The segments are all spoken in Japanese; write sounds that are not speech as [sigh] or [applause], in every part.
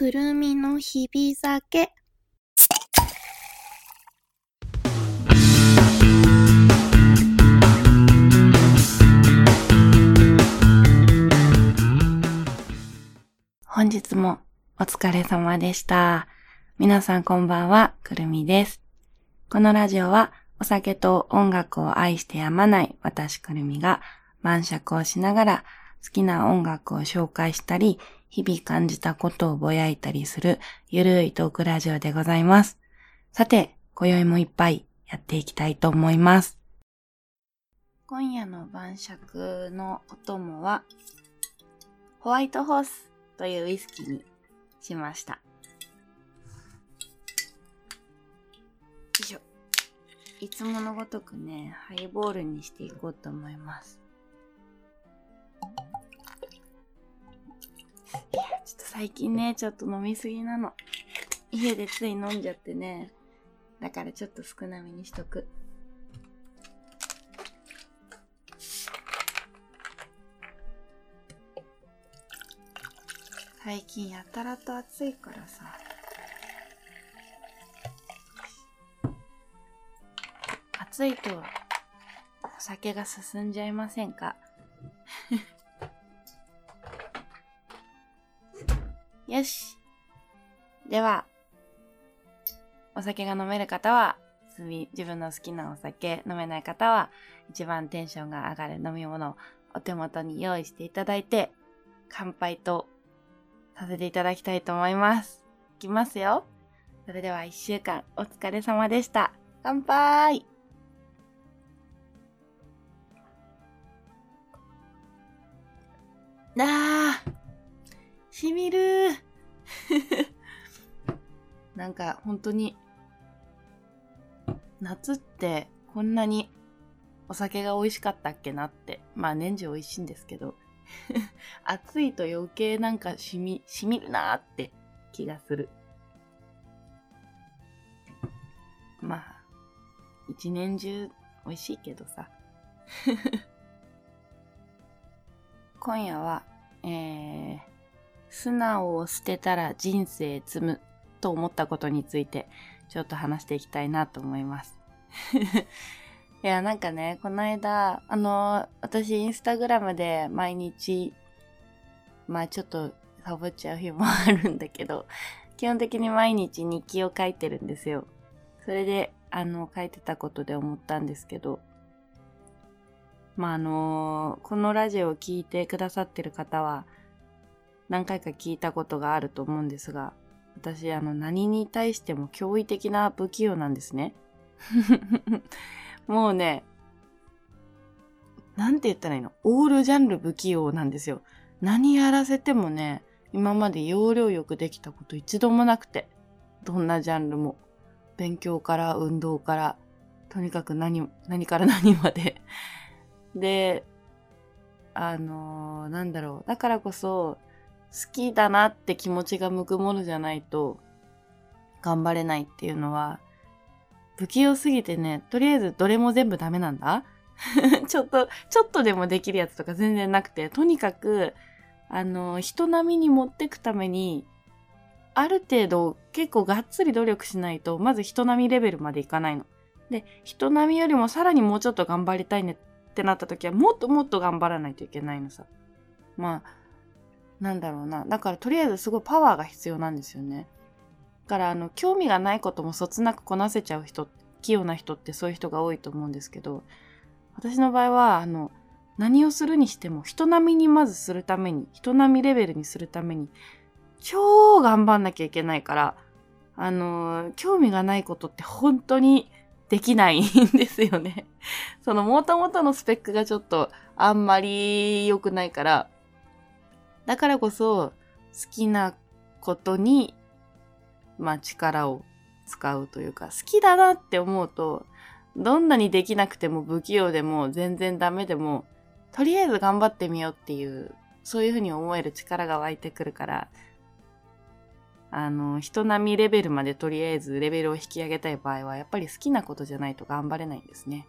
くるみの日々酒。本日もお疲れ様でした。皆さんこんばんは、くるみです。このラジオはお酒と音楽を愛してやまない私くるみが晩酌をしながら好きな音楽を紹介したり、日々感じたことをぼやいたりするゆるいトークラジオでございます。さて、今宵もいっぱいやっていきたいと思います。今夜の晩酌のお供は、ホワイトホースというウイスキーにしました。よいしょ。いつものごとくね、ハイボールにしていこうと思います。いや、ちょっと最近ね、ちょっと飲みすぎなの。家でつい飲んじゃってね。だからちょっと少なめにしとく。最近やたらと暑いからさ。暑いとお酒が進んじゃいませんか？よし。では、お酒が飲める方は、自分の好きなお酒、飲めない方は、一番テンションが上がる飲み物をお手元に用意していただいて、乾杯とさせていただきたいと思います。いきますよ。それでは一週間お疲れ様でした。乾杯なあ、しみるー。[laughs] なんか本当に、夏ってこんなにお酒が美味しかったっけなって。まあ年中美味しいんですけど。[laughs] 暑いと余計なんかしみ、しみるなーって気がする。まあ、一年中美味しいけどさ。[laughs] 今夜は、えー、素直を捨てたら人生積むと思ったことについてちょっと話していきたいなと思います。[laughs] いや、なんかね、この間、あの、私インスタグラムで毎日、まあちょっとサボっちゃう日もあるんだけど、基本的に毎日日記を書いてるんですよ。それで、あの、書いてたことで思ったんですけど、まああのこのラジオを聞いてくださってる方は、何回か聞いたことがあると思うんですが、私、あの、何に対しても驚異的な不器用なんですね。[laughs] もうね、なんて言ったらいいの？オールジャンル不器用なんですよ。何やらせてもね、今まで要領よくできたこと一度もなくて。どんなジャンルも。勉強から運動から、とにかく何、何から何まで。で、あのーなんだろう。だからこそ、好きだなって気持ちが向くものじゃないと、頑張れないっていうのは、不器用すぎてね、とりあえずどれも全部ダメなんだ？[laughs] ちょっと、ちょっとでもできるやつとか全然なくて、とにかく、あの、人並みに持ってくために、ある程度結構がっつり努力しないと、まず人並みレベルまでいかないの。で、人並みよりもさらにもうちょっと頑張りたいねってなった時は、もっともっと頑張らないといけないのさ。まあ、なんだろうな。だからとりあえずすごいパワーが必要なんですよね。だからあの、興味がないこともそつなくこなせちゃう人、器用な人ってそういう人が多いと思うんですけど、私の場合は、あの、何をするにしても人並みにまずするために、人並みレベルにするために、超頑張んなきゃいけないから、あの、興味がないことって本当にできないんですよね。その元々のスペックがちょっとあんまり良くないから、だからこそ好きなことに、まあ力を使うというか、好きだなって思うと、どんなにできなくても不器用でも全然ダメでも、とりあえず頑張ってみようっていう、そういうふうに思える力が湧いてくるから、あの、人並みレベルまでとりあえずレベルを引き上げたい場合は、やっぱり好きなことじゃないと頑張れないんですね。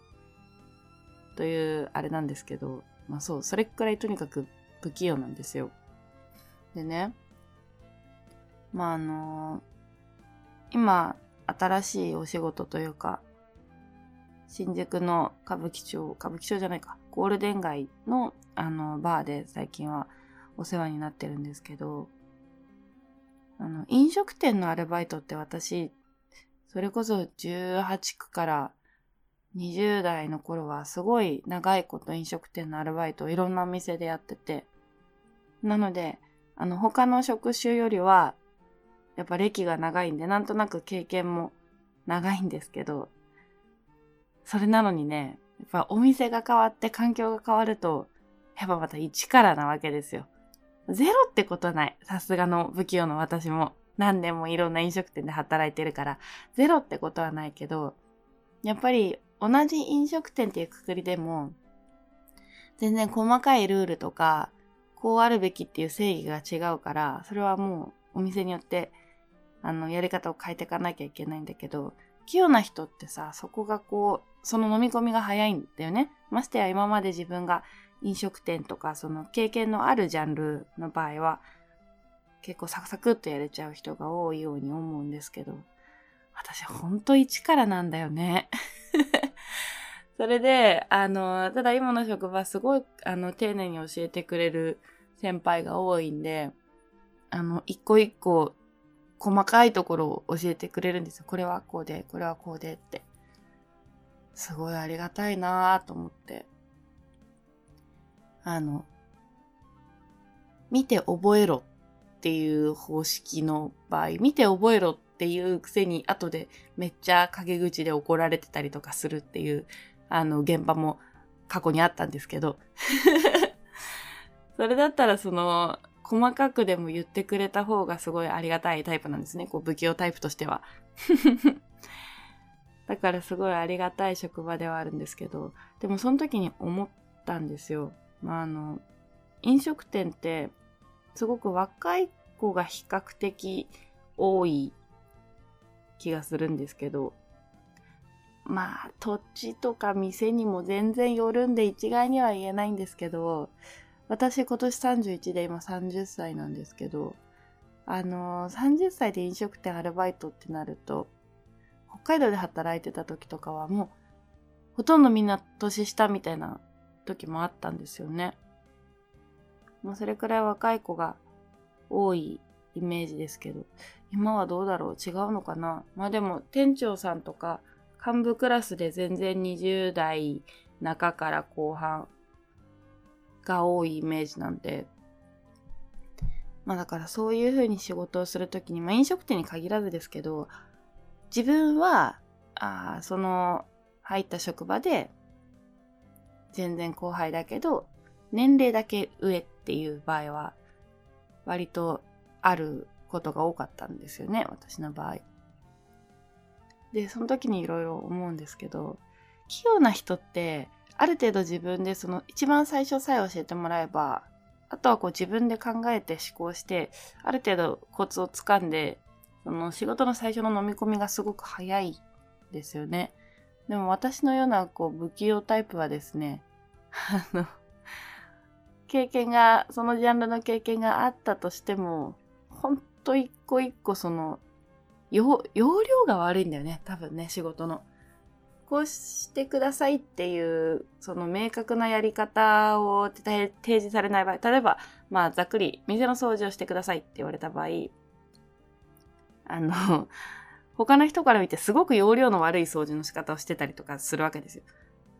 という、あれなんですけど、まあそう、それくらいとにかく不器用なんですよ。でね、まああの今新しいお仕事というか新宿の歌舞伎町歌舞伎町じゃないかゴールデン街のあのバーで最近はお世話になってるんですけどあの飲食店のアルバイトって私それこそ18区から20代の頃はすごい長いこと飲食店のアルバイトをいろんなお店でやっててなのであの他の職種よりはやっぱ歴が長いんで、なんとなく経験も長いんですけど、それなのにね、やっぱお店が変わって環境が変わると、やっぱまた一からなわけですよ。ゼロってことはない。さすがの不器用の私も。何年もいろんな飲食店で働いてるから、ゼロってことはないけど、やっぱり同じ飲食店っていうくくりでも、全然細かいルールとか、こうあるべきっていう正義が違うから、それはもうお店によってあの、やり方を変えていかなきゃいけないんだけど、器用な人ってさ、そこがこう、その飲み込みが早いんだよね。ましてや今まで自分が飲食店とか、その経験のあるジャンルの場合は、結構サクサクっとやれちゃう人が多いように思うんですけど、私ほんと一からなんだよね。[laughs] それで、あの、ただ今の職場すごい、あの、丁寧に教えてくれる先輩が多いんで、あの、一個一個細かいところを教えてくれるんですよ。これはこうで、これはこうでって。すごいありがたいなぁと思って。あの、見て覚えろっていう方式の場合、見て覚えろっていうくせに後でめっちゃ陰口で怒られてたりとかするっていう、あの、現場も過去にあったんですけど。それだったらその、細かくでも言ってくれた方がすごいありがたいタイプなんですね。こう、不器用タイプとしては。[laughs] だからすごいありがたい職場ではあるんですけど、でもその時に思ったんですよ。まあ、あの、飲食店ってすごく若い子が比較的多い気がするんですけど、まあ、土地とか店にも全然よるんで一概には言えないんですけど、私今年31で今30歳なんですけど、あのー、30歳で飲食店アルバイトってなると、北海道で働いてた時とかはもう、ほとんどみんな年下みたいな時もあったんですよね。もうそれくらい若い子が多いイメージですけど、今はどうだろう？違うのかな？まあでも店長さんとか幹部クラスで全然20代中から後半が多いイメージなんで、まあだからそういう風に仕事をするときに、まあ飲食店に限らずですけど、自分は、あその入った職場で、全然後輩だけど、年齢だけ上っていう場合は、割とあることが多かったんですよね、私の場合。で、その時にいろいろ思うんですけど、器用な人ってある程度自分でその一番最初さえ教えてもらえば、あとはこう自分で考えて思考して、ある程度コツをつかんで、その仕事の最初の飲み込みがすごく早いですよね。でも私のようなこう不器用タイプはですね、あの、経験が、そのジャンルの経験があったとしても、ほんと一個一個その、容量が悪いんだよね、多分ね、仕事の。こうしてくださいっていう、その明確なやり方を提示されない場合、例えば、まあ、ざっくり、店の掃除をしてくださいって言われた場合、あの、[laughs] 他の人から見てすごく容量の悪い掃除の仕方をしてたりとかするわけですよ。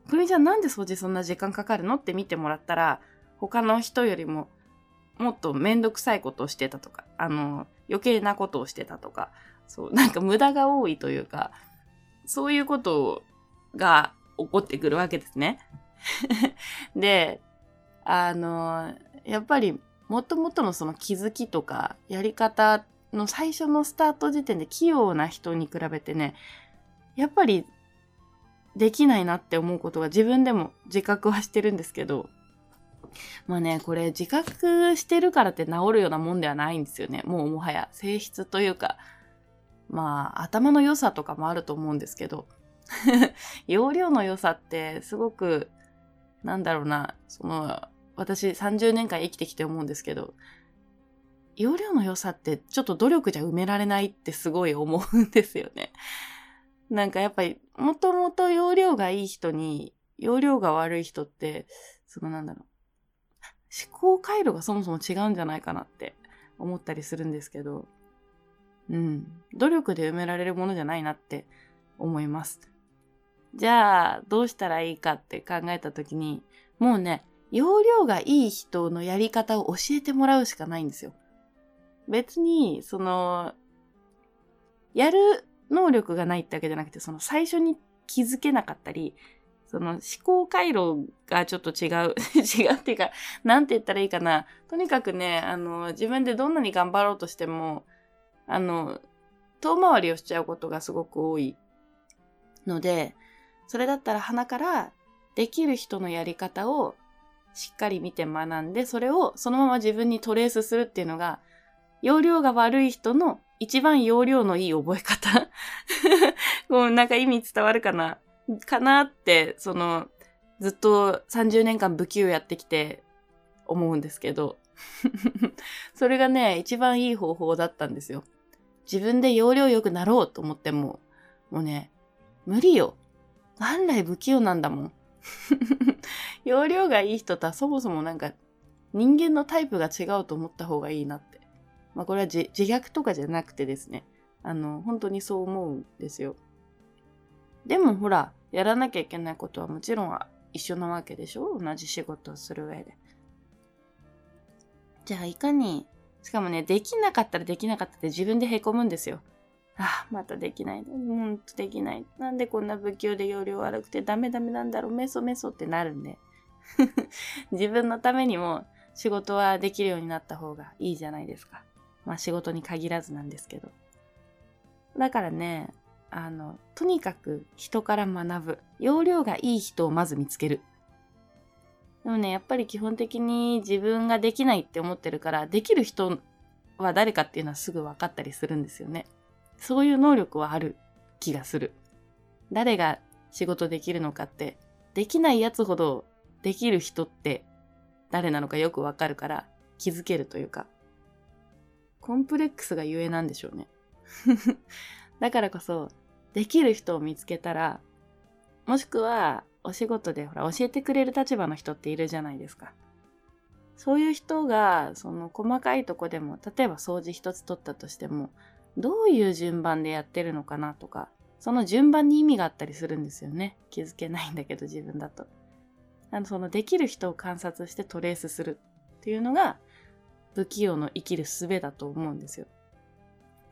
これじゃなんで掃除そんな時間かかるの？って見てもらったら、他の人よりももっとめんどくさいことをしてたとか、あの、余計なことをしてたとか、そう、なんか無駄が多いというか、そういうことをが起こってくるわけですね。[laughs] で、あの、やっぱり、もともとのその気づきとか、やり方の最初のスタート時点で器用な人に比べてね、やっぱりできないなって思うことが自分でも自覚はしてるんですけど、まあね、これ自覚してるからって治るようなもんではないんですよね。もうもはや性質というか、まあ頭の良さとかもあると思うんですけど、[laughs] 容量の良さってすごく、なんだろうな、その、私30年間生きてきて思うんですけど、容量の良さってちょっと努力じゃ埋められないってすごい思うんですよね。なんかやっぱり、もともと容量がいい人に、容量が悪い人って、そのなんだろう。思考回路がそもそも違うんじゃないかなって思ったりするんですけど、うん。努力で埋められるものじゃないなって思います。じゃあ、どうしたらいいかって考えたときに、もうね、容量がいい人のやり方を教えてもらうしかないんですよ。別に、その、やる能力がないってわけじゃなくて、その最初に気づけなかったり、その思考回路がちょっと違う。[laughs] 違うっていうか、なんて言ったらいいかな。とにかくね、あの、自分でどんなに頑張ろうとしても、あの、遠回りをしちゃうことがすごく多いので、それだったら鼻からできる人のやり方をしっかり見て学んで、それをそのまま自分にトレースするっていうのが、容量が悪い人の一番容量のいい覚え方 [laughs] もうなんか意味伝わるかな？かなって、その、ずっと30年間不器用やってきて思うんですけど [laughs] それがね、一番いい方法だったんですよ。自分で容量良くなろうと思っても、もうね、無理よ。元来不器用なんだもん。[laughs] 容量がいい人とはそもそもなんか人間のタイプが違うと思った方がいいなって。まあこれは自虐とかじゃなくてですね。あの、本当にそう思うんですよ。でもほら、やらなきゃいけないことはもちろん一緒なわけでしょ？同じ仕事をする上で。じゃあいかに、しかもね、できなかったらできなかったって自分で凹むんですよ。あ、またできない。ほんとできない。なんでこんな不器用で容量悪くてダメダメなんだろう。メソメソってなるんで。[laughs] 自分のためにも仕事はできるようになった方がいいじゃないですか。まあ仕事に限らずなんですけど。だからね、あの、とにかく人から学ぶ。容量がいい人をまず見つける。でもね、やっぱり基本的に自分ができないって思ってるから、できる人は誰かっていうのはすぐ分かったりするんですよね。そういう能力はある気がする。誰が仕事できるのかって、できないやつほどできる人って誰なのかよくわかるから気づけるというか、コンプレックスがゆえなんでしょうね。[laughs] だからこそ、できる人を見つけたら、もしくはお仕事でほら教えてくれる立場の人っているじゃないですか。そういう人が、その細かいとこでも、例えば掃除一つ取ったとしても、どういう順番でやってるのかなとか、その順番に意味があったりするんですよね。気づけないんだけど自分だと。あのそのできる人を観察してトレースするっていうのが不器用の生きる術だと思うんですよ。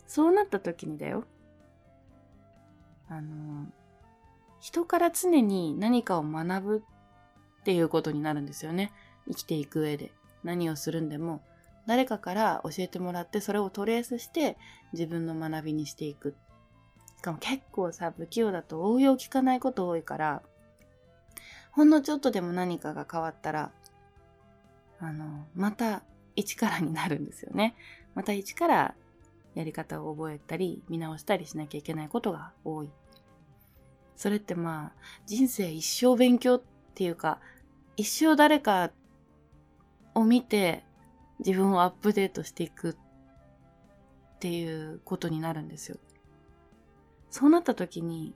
そうなった時にだよ。あの、人から常に何かを学ぶっていうことになるんですよね。生きていく上で。何をするんでも誰かから教えてもらってそれをトレースして自分の学びにしていく。しかも結構さ、不器用だと応用聞かないこと多いから、ほんのちょっとでも何かが変わったら、あの、また一からになるんですよね。また一からやり方を覚えたり、見直したりしなきゃいけないことが多い。それってまあ、人生一生勉強っていうか、一生誰かを見て自分をアップデートしていくっていうことになるんですよ。そうなった時に、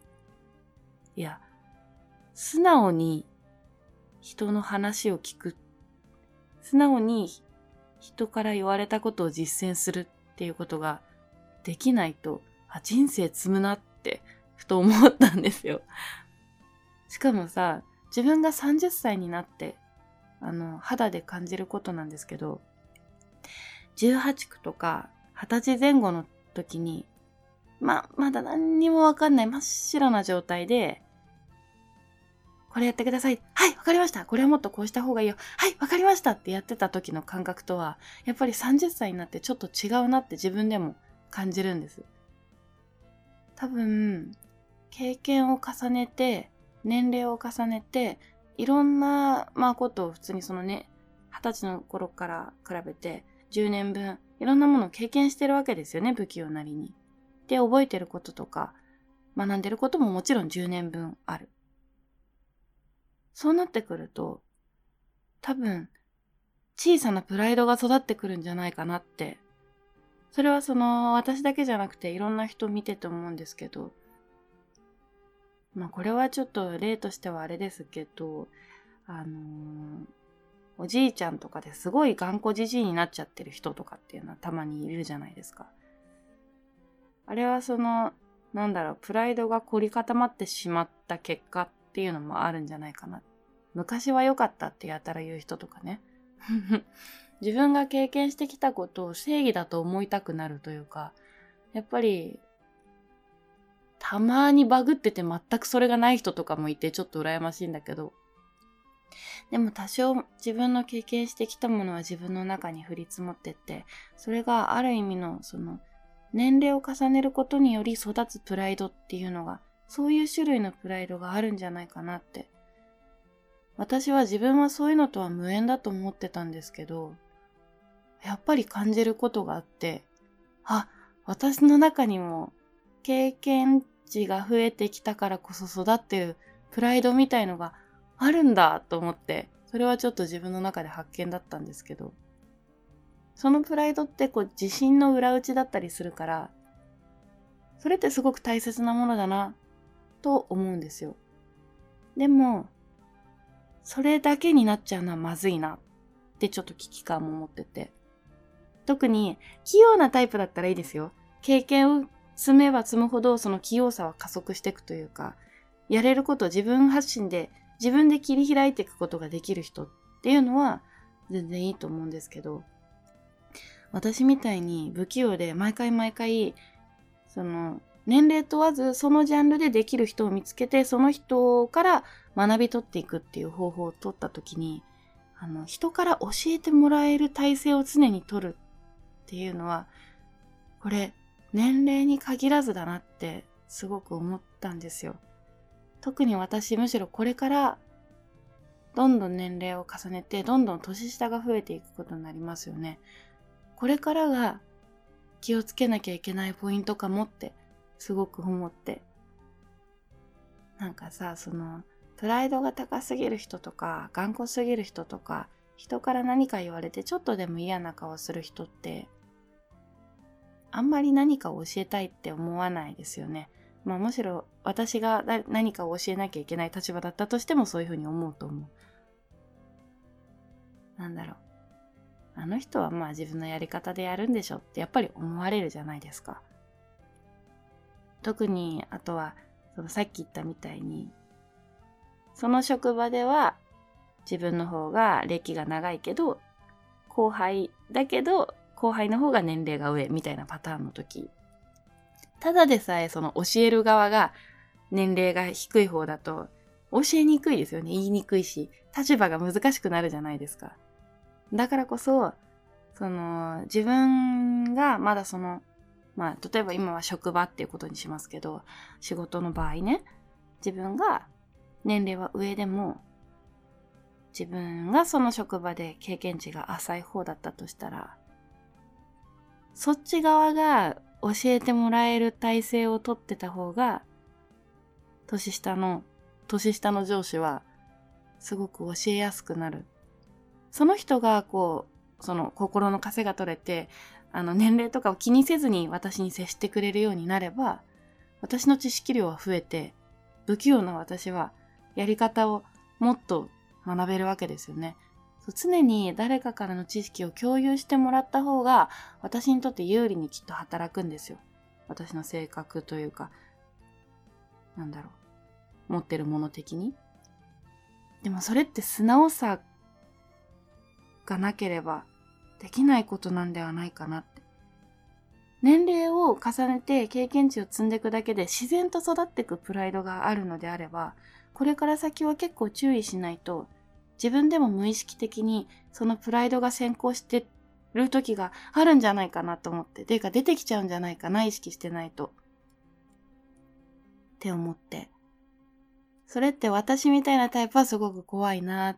いや、素直に人の話を聞く。素直に人から言われたことを実践するっていうことができないと、あ、人生積むなってふと思ったんですよ。しかもさ、自分が30歳になって、あの、肌で感じることなんですけど、18区とか20歳前後の時に、ま、まだ何にもわかんない真っ白な状態で、これやってください。はい、わかりました。これはもっとこうした方がいいよ。はい、わかりましたってやってた時の感覚とは、やっぱり30歳になってちょっと違うなって自分でも感じるんです。多分、経験を重ねて、年齢を重ねて、いろんな、まあ、ことを普通にそのね、二十歳の頃から比べて、10年分、いろんなものを経験してるわけですよね、不器用なりに。で、覚えてることとか、学んでることももちろん10年分ある。そうなってくると、多分、小さなプライドが育ってくるんじゃないかなってそれはその私だけじゃなくていろんな人見てて思うんですけど、まあこれはちょっと例としてはあれですけど、あのー、おじいちゃんとかですごい頑固じじいになっちゃってる人とかっていうのはたまにいるじゃないですか。あれはその、なんだろう、プライドが凝り固まってしまった結果っていうのもあるんじゃないかな。昔は良かったってやたら言う人とかね。[laughs] 自分が経験してきたことを正義だと思いたくなるというか、やっぱり、たまにバグってて全くそれがない人とかもいてちょっと羨ましいんだけど、でも多少自分の経験してきたものは自分の中に降り積もってって、それがある意味のその年齢を重ねることにより育つプライドっていうのが、そういう種類のプライドがあるんじゃないかなって。私は自分はそういうのとは無縁だと思ってたんですけど、やっぱり感じることがあって、あ、私の中にも経験値が増えてきたからこそ育ってるプライドみたいのがあるんだと思って、それはちょっと自分の中で発見だったんですけど、そのプライドってこう自信の裏打ちだったりするから、それってすごく大切なものだなと思うんですよ。でも、それだけになっちゃうのはまずいなってちょっと危機感も持ってて。特に器用なタイプだったらいいですよ。経験を積めば積むほどその器用さは加速していくというか、やれること自分発信で自分で切り開いていくことができる人っていうのは全然いいと思うんですけど、私みたいに不器用で毎回毎回、その年齢問わずそのジャンルでできる人を見つけてその人から学び取っていくっていう方法を取った時にあの人から教えてもらえる体制を常に取るっていうのは、これ、年齢に限らずだなってすごく思ったんですよ。特に私、むしろこれから、どんどん年齢を重ねて、どんどん年下が増えていくことになりますよね。これからが気をつけなきゃいけないポイントかもって、すごく思って。なんかさ、その、プライドが高すぎる人とか、頑固すぎる人とか、人から何か言われてちょっとでも嫌な顔する人って、あんまり何かを教えたいって思わないですよね。まあむしろ私が何かを教えなきゃいけない立場だったとしてもそういうふうに思うと思う。なんだろう。あの人はまあ自分のやり方でやるんでしょってやっぱり思われるじゃないですか。特にあとはそのさっき言ったみたいにその職場では自分の方が歴が長いけど後輩だけど後輩の方が年齢が上みたいなパターンの時、ただでさえその教える側が年齢が低い方だと教えにくいですよね。言いにくいし、立場が難しくなるじゃないですか。だからこそ、その自分がまだその、まあ例えば今は職場っていうことにしますけど、仕事の場合ね、自分が年齢は上でも自分がその職場で経験値が浅い方だったとしたら、そっち側が教えてもらえる体制をとってた方が、年下の、年下の上司は、すごく教えやすくなる。その人が、こう、その心の枷が取れて、あの、年齢とかを気にせずに私に接してくれるようになれば、私の知識量は増えて、不器用な私は、やり方をもっと学べるわけですよね。常に誰かからの知識を共有してもらった方が私にとって有利にきっと働くんですよ。私の性格というか、なんだろう。持ってるもの的に。でもそれって素直さがなければできないことなんではないかなって。年齢を重ねて経験値を積んでいくだけで自然と育っていくプライドがあるのであれば、これから先は結構注意しないと自分でも無意識的にそのプライドが先行してる時があるんじゃないかなと思って、ていうか出てきちゃうんじゃないかな、意識してないと。って思って。それって私みたいなタイプはすごく怖いな、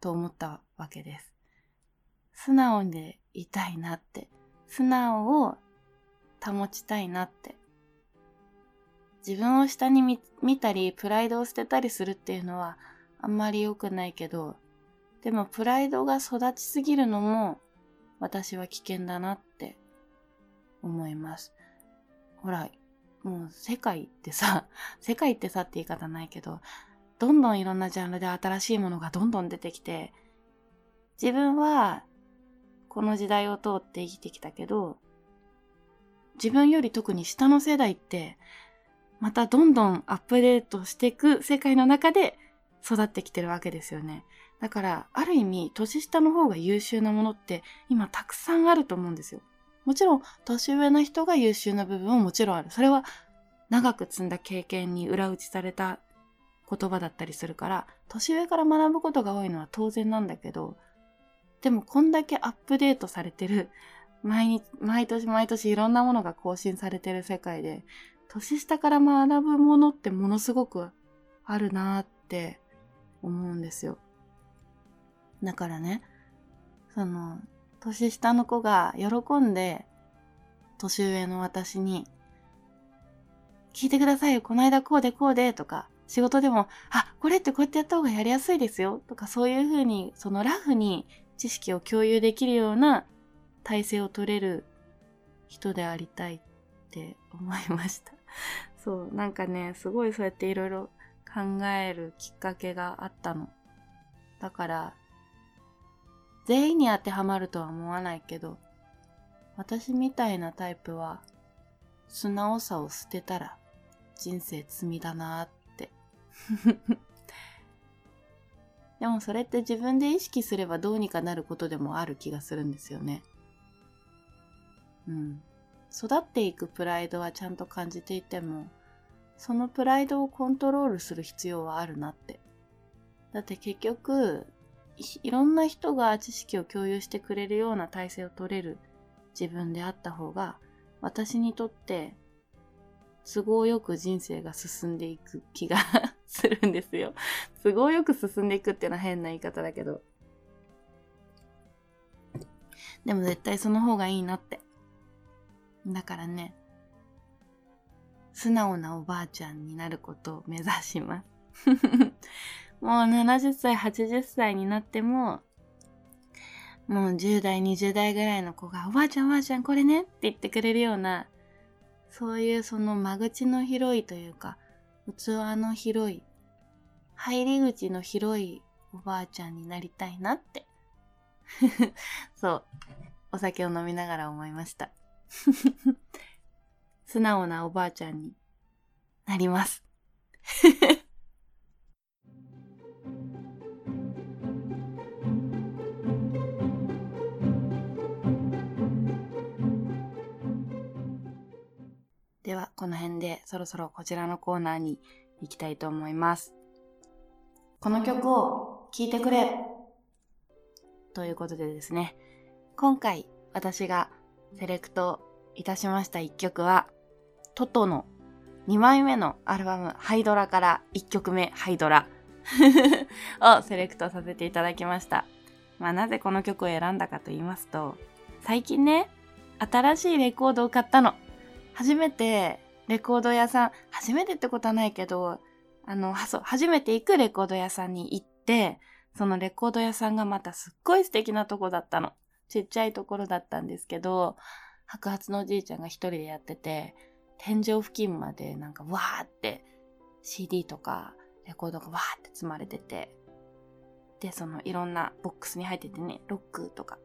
と思ったわけです。素直でいたいなって。素直を保ちたいなって。自分を下に見たり、プライドを捨てたりするっていうのは、あんまり良くないけど、でもプライドが育ちすぎるのも私は危険だなって思います。ほら、もう世界ってさ、[laughs] 世界ってさって言い方ないけど、どんどんいろんなジャンルで新しいものがどんどん出てきて、自分はこの時代を通って生きてきたけど、自分より特に下の世代って、またどんどんアップデートしていく世界の中で育ってきてるわけですよね。だから、ある意味、年下の方が優秀なものって今たくさんあると思うんですよ。もちろん、年上の人が優秀な部分ももちろんある。それは長く積んだ経験に裏打ちされた言葉だったりするから、年上から学ぶことが多いのは当然なんだけど、でもこんだけアップデートされてる、毎日、毎年毎年いろんなものが更新されてる世界で、年下から学ぶものってものすごくあるなーって思うんですよ。だからね、その、年下の子が喜んで、年上の私に、聞いてくださいよ、この間こうでこうで、とか、仕事でも、あ、これってこうやってやった方がやりやすいですよ、とか、そういうふうに、そのラフに知識を共有できるような体制を取れる人でありたいって思いました。そう、なんかね、すごいそうやっていろいろ考えるきっかけがあったの。だから、全員に当てはまるとは思わないけど、私みたいなタイプは、素直さを捨てたら人生積みだなって。[laughs] でもそれって自分で意識すればどうにかなることでもある気がするんですよね。うん。育っていくプライドはちゃんと感じていても、そのプライドをコントロールする必要はあるなって。だって結局、いろんな人が知識を共有してくれるような体制を取れる自分であった方が、私にとって都合よく人生が進んでいく気がするんですよ。都合よく進んでいくっていうのは変な言い方だけど。でも絶対その方がいいなって。だからね、素直なおばあちゃんになることを目指します。[laughs] もう70歳、80歳になっても、もう10代、20代ぐらいの子が、おばあちゃんおばあちゃんこれねって言ってくれるような、そういうその間口の広いというか、器の広い、入り口の広いおばあちゃんになりたいなって。[laughs] そう。お酒を飲みながら思いました。[laughs] 素直なおばあちゃんになります。[laughs] では、この辺でそろそろこちらのコーナーに行きたいと思います。この曲を聴いてくれということでですね、今回私がセレクトいたしました一曲は、トトの2枚目のアルバム、ハイドラから1曲目、ハイドラ [laughs] をセレクトさせていただきました。まあなぜこの曲を選んだかと言いますと、最近ね、新しいレコードを買ったの。初めてレコード屋さん、初めてってことはないけど、あの、そう、初めて行くレコード屋さんに行って、そのレコード屋さんがまたすっごい素敵なとこだったの。ちっちゃいところだったんですけど、白髪のおじいちゃんが一人でやってて、天井付近までなんかわーって CD とかレコードがわーって積まれてて、で、そのいろんなボックスに入っててね、ロックとか、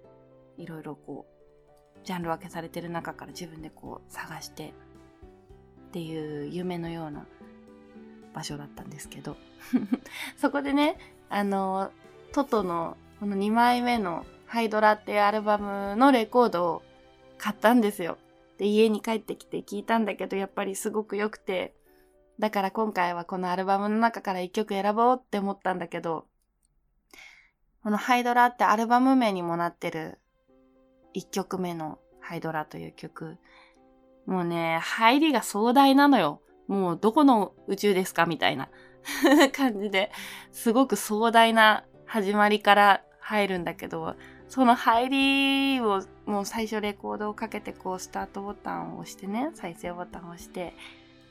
いろいろこう、ジャンル分けされてる中から自分でこう探してっていう夢のような場所だったんですけど [laughs] そこでね、あの、トトのこの2枚目のハイドラっていうアルバムのレコードを買ったんですよ。で、家に帰ってきて聞いたんだけど、やっぱりすごく良くて、だから今回はこのアルバムの中から一曲選ぼうって思ったんだけど、このハイドラってアルバム名にもなってる一曲目のハイドラという曲。もうね、入りが壮大なのよ。もうどこの宇宙ですかみたいな [laughs] 感じで、すごく壮大な始まりから入るんだけど、その入りをもう最初レコードをかけてこうスタートボタンを押してね、再生ボタンを押して、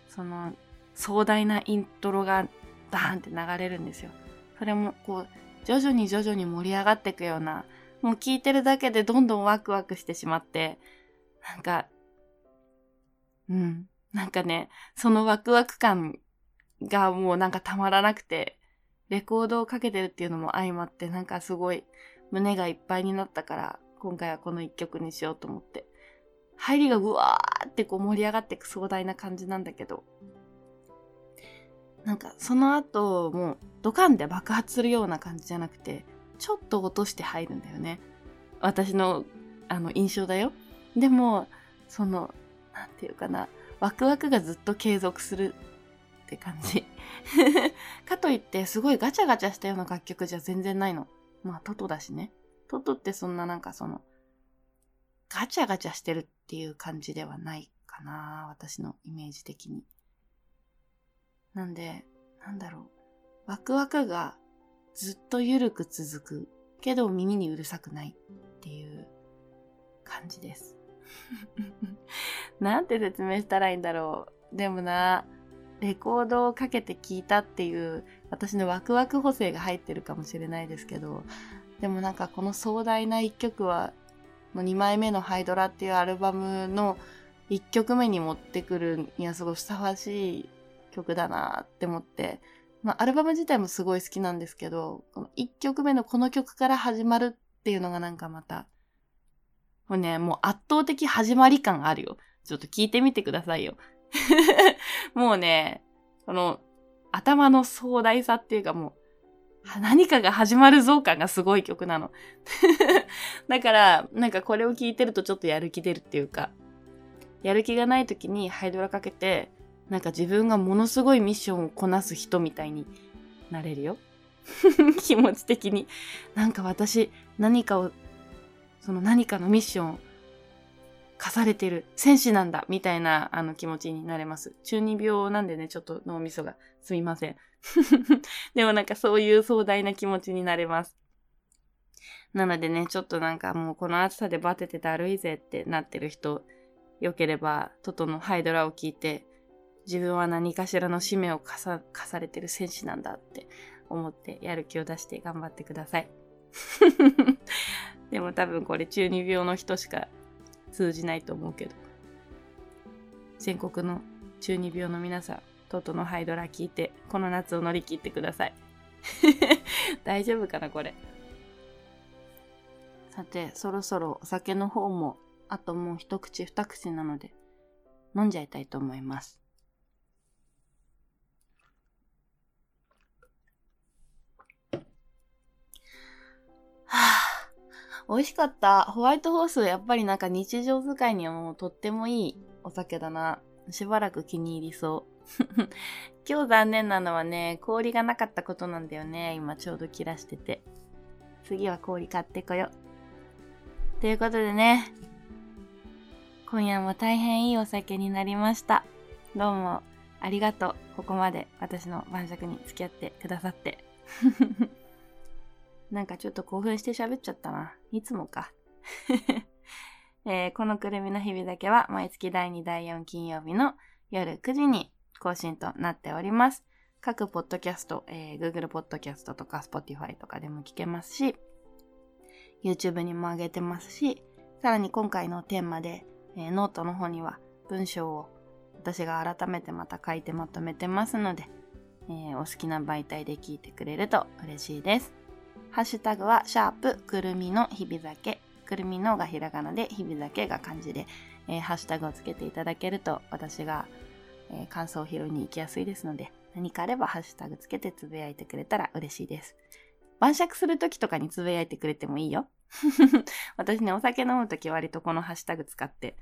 その壮大なイントロがバーンって流れるんですよ。それもこう徐々に徐々に盛り上がっていくような、もう聞いてるだけでどんどんワクワクしてしまって、なんかうん。なんかね、そのワクワク感がもうなんかたまらなくて、レコードをかけてるっていうのも相まって、なんかすごい胸がいっぱいになったから、今回はこの一曲にしようと思って。入りがうわーってこう盛り上がっていく壮大な感じなんだけど、なんかその後もうドカンで爆発するような感じじゃなくて、ちょっと落として入るんだよね。私のあの印象だよ。でも、その、なんていうかな、ワクワクがずっと継続するって感じ。[laughs] かといって、すごいガチャガチャしたような楽曲じゃ全然ないの。まあ、トトだしね。トトってそんななんかその、ガチャガチャしてるっていう感じではないかな、私のイメージ的に。なんで、なんだろう。ワクワクがずっとゆるく続くけど耳にうるさくないっていう感じです。[laughs] なんて説明したらいいんだろう。でもな、レコードをかけて聴いたっていう私のワクワク補正が入ってるかもしれないですけど、でもなんかこの壮大な一曲は、もう2枚目のハイドラっていうアルバムの1曲目に持ってくるにはすごいふさわしい曲だなって思って、まあアルバム自体もすごい好きなんですけど、この1曲目のこの曲から始まるっていうのがなんかまた、もうね、もう圧倒的始まり感あるよ。ちょっと聞いてみてくださいよ。[laughs] もうね、この頭の壮大さっていうかもう、何かが始まる増感がすごい曲なの。[laughs] だから、なんかこれを聞いてるとちょっとやる気出るっていうか、やる気がない時にハイドラかけて、なんか自分がものすごいミッションをこなす人みたいになれるよ。[laughs] 気持ち的に。なんか私、何かを、その何かのミッション課されてる戦士なんだみたいなあの気持ちになれます。中二病なんでね、ちょっと脳みそがすみません。[laughs] でもなんかそういう壮大な気持ちになれます。なのでね、ちょっとなんかもうこの暑さでバテてだるいぜってなってる人、よければ、トトのハイドラを聞いて、自分は何かしらの使命を課さ課されてる戦士なんだって思ってやる気を出して頑張ってください。[laughs] でも多分これ中二病の人しか通じないと思うけど。全国の中二病の皆さん、トトのハイドラ聞いて、この夏を乗り切ってください。[laughs] 大丈夫かな、これ。さて、そろそろお酒の方も、あともう一口二口なので、飲んじゃいたいと思います。はぁ、美味しかった。ホワイトホース、やっぱりなんか日常使いにはもうとってもいいお酒だな。しばらく気に入りそう。[laughs] 今日残念なのはね、氷がなかったことなんだよね。今ちょうど切らしてて。次は氷買ってこよう。ということでね、今夜も大変いいお酒になりました。どうもありがとう。ここまで私の晩酌に付き合ってくださって。[laughs] なんかちょっと興奮して喋っちゃったな。いつもか。[laughs] えーこのくるみの日々だけは毎月第2第4金曜日の夜9時に更新となっております。各ポッドキャスト、えー Google ポッドキャストとか Spotify とかでも聞けますし、YouTube にも上げてますし、さらに今回のテーマで、えーノートの方には文章を私が改めてまた書いてまとめてますので、えーお好きな媒体で聞いてくれると嬉しいです。ハッシュタグは、シャープくるみの日々酒。くるみのがひらがなで、日々酒が漢字で、えーハッシュタグをつけていただけると、私が、えー感想を拾いに行きやすいですので、何かあればハッシュタグつけてつぶやいてくれたら嬉しいです。晩酌するときとかにつぶやいてくれてもいいよ。[laughs] 私ね、お酒飲むとき割とこのハッシュタグ使って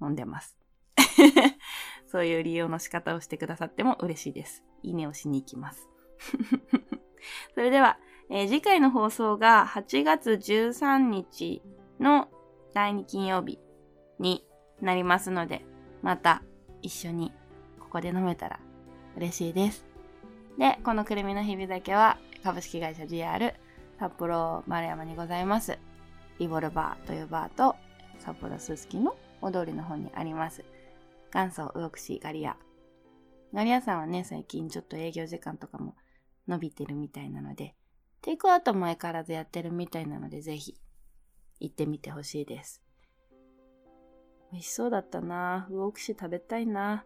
飲んでます。[laughs] そういう利用の仕方をしてくださっても嬉しいです。いいねをしに行きます。[laughs] それでは、えー次回の放送が8月13日の第2金曜日になりますので、また一緒にここで飲めたら嬉しいです。で、このくるみの日々だけは株式会社 GR 札幌丸山にございます。リボルバーというバーと札幌すすきの大通りの方にあります。元祖魚串ガリア。ガリアさんはね、最近ちょっと営業時間とかも伸びてるみたいなので、テイクアウトも相変わらずやってるみたいなので、ぜひ行ってみてほしいです。美味しそうだったな。魚串食べたいな。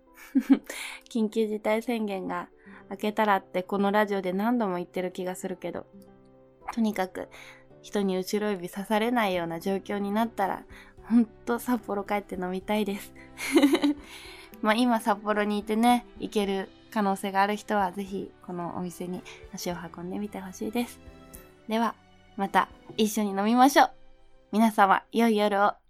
[laughs] 緊急事態宣言が明けたらってこのラジオで何度も言ってる気がするけど、とにかく人に後ろ指刺されないような状況になったら、ほんと札幌帰って飲みたいです。[laughs] まあ今札幌にいてね、行ける可能性がある人はぜひこのお店に足を運んでみてほしいです。では、また一緒に飲みましょう。皆様、良い夜を。